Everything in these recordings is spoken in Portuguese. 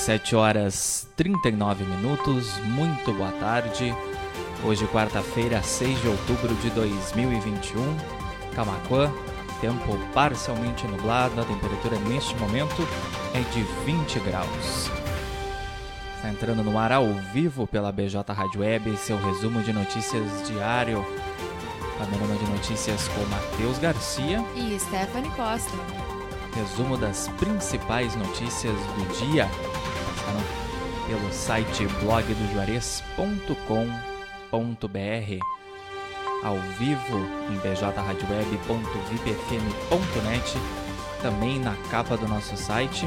17 horas 39 minutos, muito boa tarde. Hoje, quarta-feira, 6 de outubro de 2021, Camacuã, tempo parcialmente nublado, a temperatura neste momento é de 20 graus. Está entrando no ar ao vivo pela BJ Rádio Web, seu resumo de notícias diário. Panorama de notícias com Matheus Garcia e Stephanie Costa. Resumo das principais notícias do dia. Pelo site blogdojuarez.com.br ao vivo em bjradioweb.vipfm.net, também na capa do nosso site,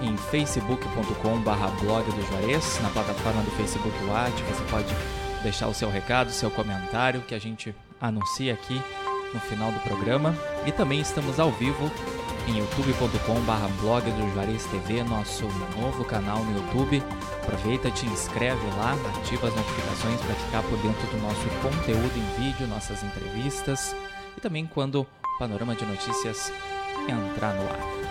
em facebook.com.br blog do Juarez, na plataforma do Facebook Watch, você pode deixar o seu recado, seu comentário, que a gente anuncia aqui no final do programa. E também estamos ao vivo em youtube.com.br blog do Juarez TV, nosso novo canal no YouTube. Aproveita, te inscreve lá, ativa as notificações para ficar por dentro do nosso conteúdo em vídeo, nossas entrevistas e também quando o Panorama de Notícias entrar no ar.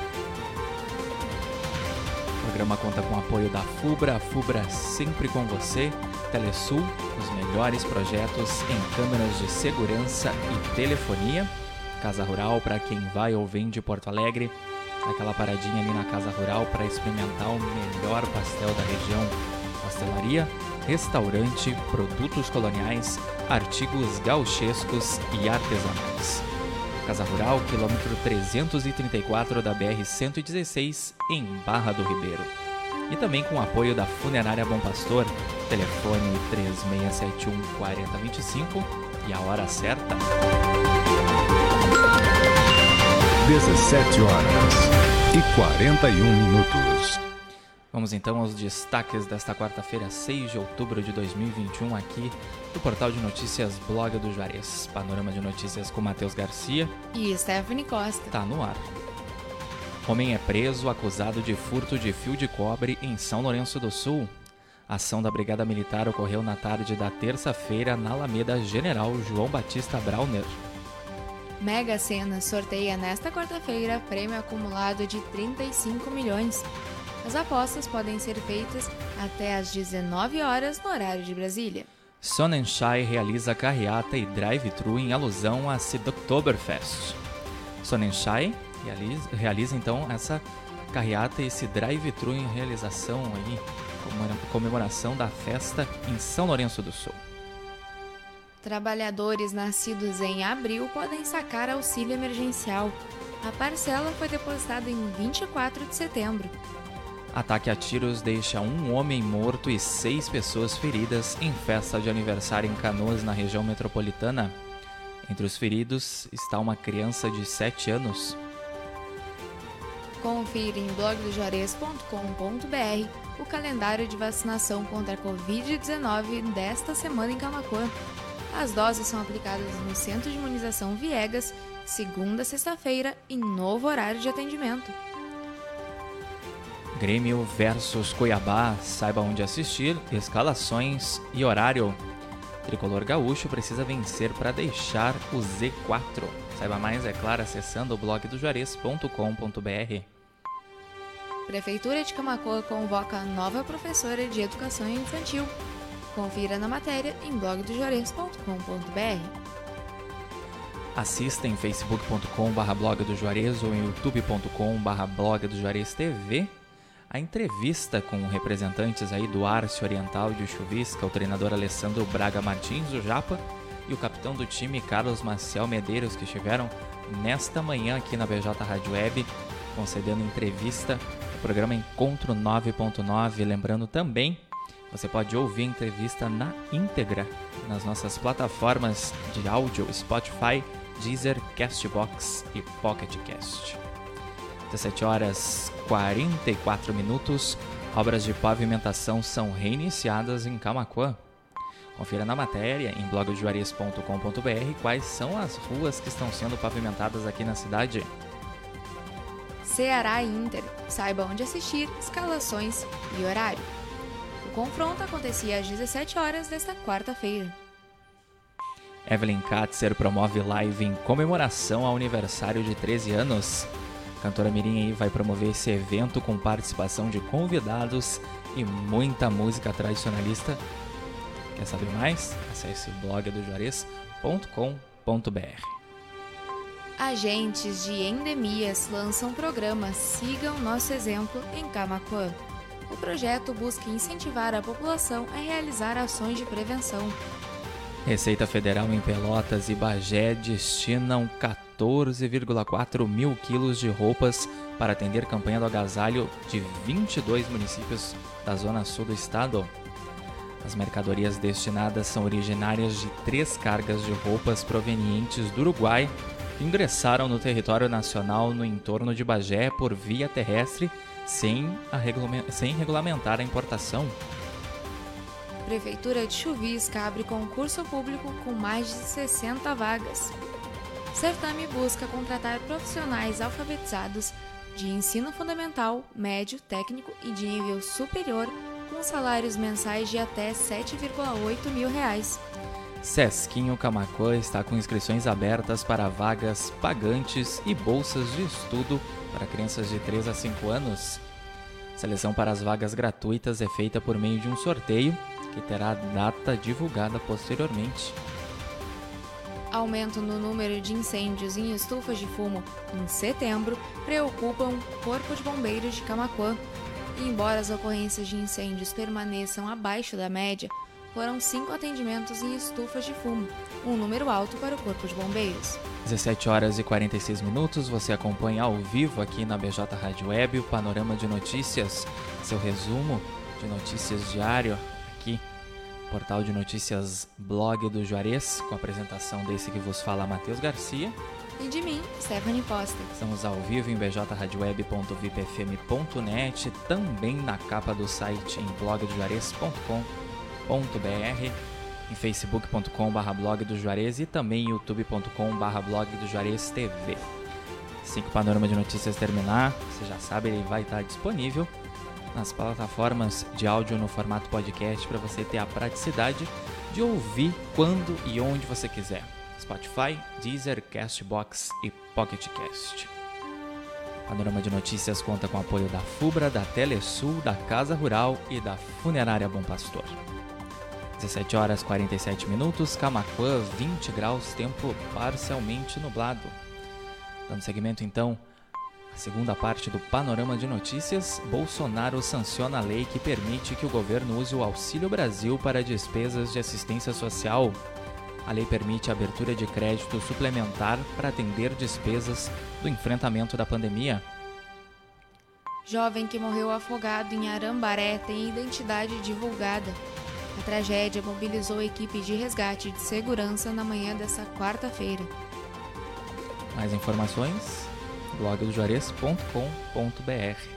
Programa conta com o apoio da FUBRA, a FUBRA sempre com você, Telesul, os melhores projetos em câmeras de segurança e telefonia. Casa Rural para quem vai ou vem de Porto Alegre, aquela paradinha ali na Casa Rural para experimentar o melhor pastel da região. Pastelaria, restaurante, produtos coloniais, artigos gauchescos e artesanais. Casa Rural, quilômetro 334 da BR-116, em Barra do Ribeiro. E também com o apoio da Funerária Bom Pastor, telefone 3671 4025 e a hora certa. 17 horas e 41 minutos. Vamos então aos destaques desta quarta-feira, 6 de outubro de 2021, aqui do portal de notícias Blog do Juarez. Panorama de notícias com Matheus Garcia e Stephanie Costa. Tá no ar. Homem é preso acusado de furto de fio de cobre em São Lourenço do Sul. A ação da Brigada Militar ocorreu na tarde da terça-feira na Alameda General João Batista Brauner. Mega Sena sorteia nesta quarta-feira prêmio acumulado de 35 milhões. As apostas podem ser feitas até às 19 horas no horário de Brasília. Sonnenschein realiza carreata e drive-thru em alusão a Oktoberfest. Sonnenschein realiza, realiza então essa carreata e esse drive-thru em realização aí, comemoração da festa em São Lourenço do Sul. Trabalhadores nascidos em abril podem sacar auxílio emergencial. A parcela foi depositada em 24 de setembro. Ataque a tiros deixa um homem morto e seis pessoas feridas em festa de aniversário em Canoas, na região metropolitana. Entre os feridos está uma criança de 7 anos. Confira em blogdojuarez.com.br o calendário de vacinação contra a Covid-19 desta semana em Camacuã. As doses são aplicadas no Centro de Imunização Viegas, segunda a sexta-feira, em novo horário de atendimento. Grêmio versus Cuiabá, saiba onde assistir, escalações e horário. Tricolor Gaúcho precisa vencer para deixar o Z4. Saiba mais, é claro, acessando o blog do Juarez.com.br. Prefeitura de Camacoa convoca nova professora de educação infantil. Confira na matéria em blogdojuarez.com.br. Assista em facebook.com.br blog do Juarez ou em youtube.com.br blog do Juarez TV a entrevista com representantes aí do Arce Oriental de Chuvisca, o treinador Alessandro Braga Martins, o Japa, e o capitão do time Carlos Maciel Medeiros, que estiveram nesta manhã aqui na BJ Rádio Web, concedendo entrevista no programa Encontro 9.9. Lembrando também você pode ouvir a entrevista na íntegra nas nossas plataformas de áudio Spotify, Deezer, Castbox e PocketCast. 17 horas 44 minutos. Obras de pavimentação são reiniciadas em Camacuã. Confira na matéria em blogjuarez.com.br quais são as ruas que estão sendo pavimentadas aqui na cidade. Ceará e Inter. Saiba onde assistir, escalações e horário confronto acontecia às 17 horas desta quarta-feira. Evelyn Katzer promove live em comemoração ao aniversário de 13 anos. Cantora Mirim aí vai promover esse evento com participação de convidados e muita música tradicionalista. Quer saber mais? Acesse blogdojuarez.com.br. Agentes de endemias lançam programa Sigam Nosso Exemplo em Camacuã. O projeto busca incentivar a população a realizar ações de prevenção. Receita Federal em Pelotas e Bagé destinam 14,4 mil quilos de roupas para atender campanha do agasalho de 22 municípios da zona sul do estado. As mercadorias destinadas são originárias de três cargas de roupas provenientes do Uruguai que ingressaram no território nacional no entorno de Bagé por via terrestre sem, sem regulamentar a importação. Prefeitura de Chuvisca abre concurso público com mais de 60 vagas. Certame busca contratar profissionais alfabetizados de ensino fundamental, médio, técnico e de nível superior com salários mensais de até 7,8 mil reais. Sesquinho Camacuã está com inscrições abertas para vagas pagantes e bolsas de estudo para crianças de 3 a 5 anos. Seleção para as vagas gratuitas é feita por meio de um sorteio que terá data divulgada posteriormente. Aumento no número de incêndios em estufas de fumo em setembro preocupam o Corpo de Bombeiros de Camacuã. E embora as ocorrências de incêndios permaneçam abaixo da média, foram cinco atendimentos em estufas de fumo, um número alto para o Corpo de Bombeiros. 17 horas e 46 minutos, você acompanha ao vivo aqui na BJ Rádio Web o panorama de notícias, seu resumo de notícias diário aqui, portal de notícias Blog do Juarez, com a apresentação desse que vos fala Matheus Garcia. E de mim, Stephanie Costa. Estamos ao vivo em bjradioweb.vipfm.net, também na capa do site em blogdojuarez.com.br em facebook.com.br blog do Juarez e também youtube.com.br blog do Juarez TV. Assim que o panorama de notícias terminar, você já sabe, ele vai estar disponível nas plataformas de áudio no formato podcast para você ter a praticidade de ouvir quando e onde você quiser. Spotify, Deezer, Castbox e PocketCast. Panorama de Notícias conta com apoio da FUBRA, da Telesul, da Casa Rural e da Funerária Bom Pastor. 17 horas 47 minutos, Camacuã, 20 graus, tempo parcialmente nublado. Dando seguimento então segunda parte do panorama de notícias, Bolsonaro sanciona a lei que permite que o governo use o Auxílio Brasil para despesas de assistência social. A lei permite a abertura de crédito suplementar para atender despesas do enfrentamento da pandemia. Jovem que morreu afogado em Arambaré tem identidade divulgada. A tragédia mobilizou equipes de resgate de segurança na manhã desta quarta-feira. Mais informações? blogdojuarez.com.br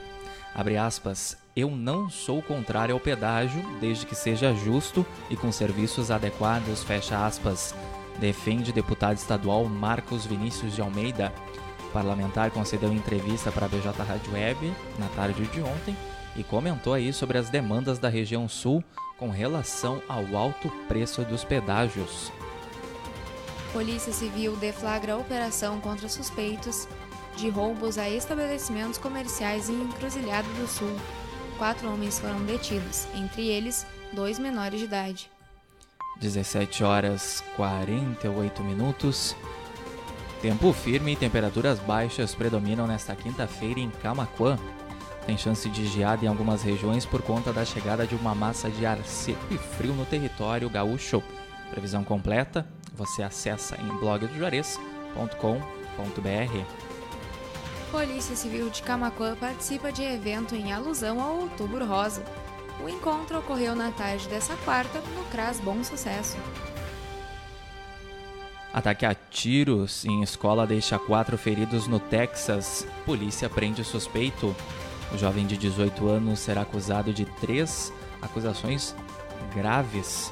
Abre aspas, eu não sou contrário ao pedágio, desde que seja justo e com serviços adequados, fecha aspas. Defende deputado estadual Marcos Vinícius de Almeida. O parlamentar concedeu entrevista para a BJ Rádio Web na tarde de ontem e comentou aí sobre as demandas da região sul com relação ao alto preço dos pedágios. Polícia Civil deflagra operação contra suspeitos de roubos a estabelecimentos comerciais em Encruzilhada do Sul. Quatro homens foram detidos, entre eles dois menores de idade. 17 horas 48 minutos. Tempo firme e temperaturas baixas predominam nesta quinta-feira em Camaquã. Tem chance de geada em algumas regiões por conta da chegada de uma massa de ar seco e frio no território gaúcho. Previsão completa você acessa em blogdojuarez.com.br. Polícia Civil de Camacuã participa de evento em alusão ao Outubro Rosa. O encontro ocorreu na tarde dessa quarta no CRAS Bom Sucesso. Ataque a tiros em escola deixa quatro feridos no Texas. Polícia prende suspeito. O jovem de 18 anos será acusado de três acusações graves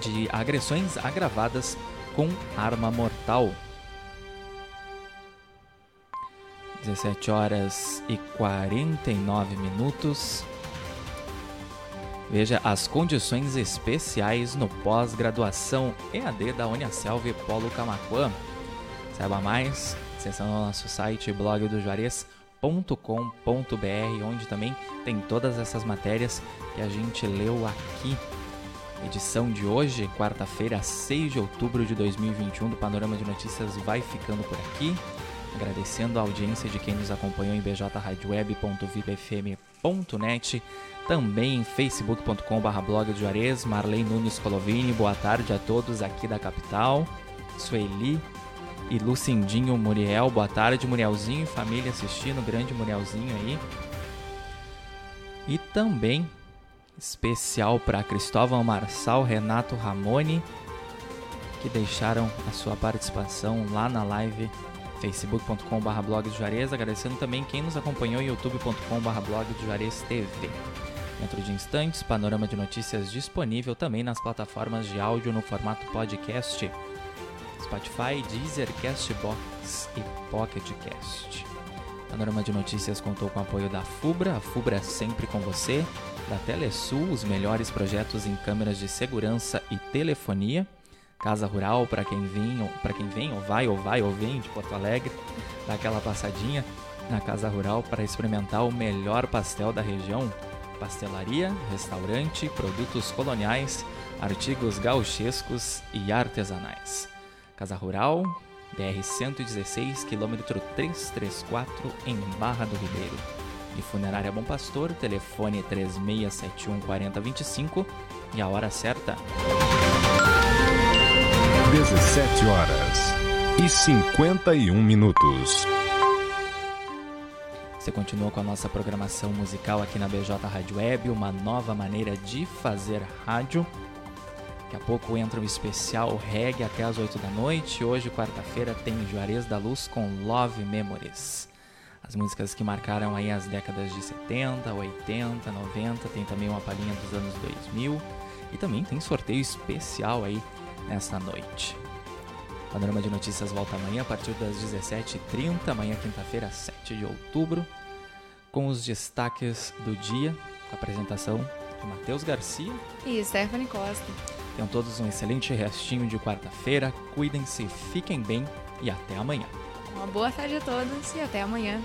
de agressões agravadas com arma mortal. 17 horas e 49 minutos. Veja as condições especiais no pós-graduação EAD da Uniaselv Polo Camacuã. Saiba mais acessando nosso site blogdojuarez.com onde também tem todas essas matérias que a gente leu aqui. Edição de hoje, quarta-feira, 6 de outubro de 2021, do Panorama de Notícias vai ficando por aqui. Agradecendo a audiência de quem nos acompanhou em bjradioweb.vipfm.net, também em facebook.com.br blog de Juarez, Marley Nunes Colovini, boa tarde a todos aqui da capital, Sueli e Lucindinho Muriel, boa tarde Murielzinho e família assistindo, grande Murielzinho aí. E também especial para Cristóvão Marçal, Renato Ramone, que deixaram a sua participação lá na live facebook.com.br Juarez, agradecendo também quem nos acompanhou em youtube.com.br TV. Dentro de instantes, panorama de notícias disponível também nas plataformas de áudio no formato podcast, Spotify, Deezer, Castbox e PocketCast. Panorama de Notícias contou com o apoio da FUBRA, a FUBRA é sempre com você, da Telesul, os melhores projetos em câmeras de segurança e telefonia, Casa Rural, para quem vem, para quem vem ou vai ou vai ou vem de Porto Alegre, dá aquela passadinha na Casa Rural para experimentar o melhor pastel da região. Pastelaria, restaurante, produtos coloniais, artigos gauchescos e artesanais. Casa Rural, BR 116, quilômetro 334, em Barra do Ribeiro. E Funerária Bom Pastor, telefone 3671 4025 e a hora certa. 17 horas e 51 minutos. Você continua com a nossa programação musical aqui na BJ Rádio Web, uma nova maneira de fazer rádio. Daqui a pouco entra um especial reggae até as 8 da noite. Hoje, quarta-feira, tem Juarez da Luz com Love Memories. As músicas que marcaram aí as décadas de 70, 80, 90, tem também uma palhinha dos anos 2000 e também tem sorteio especial aí nesta noite. O Panorama de Notícias volta amanhã a partir das 17h30, amanhã, quinta-feira, 7 de outubro, com os destaques do dia, com a apresentação de Matheus Garcia e Stephanie Costa. Tenham todos um excelente restinho de quarta-feira, cuidem-se, fiquem bem e até amanhã. Uma boa tarde a todos e até amanhã.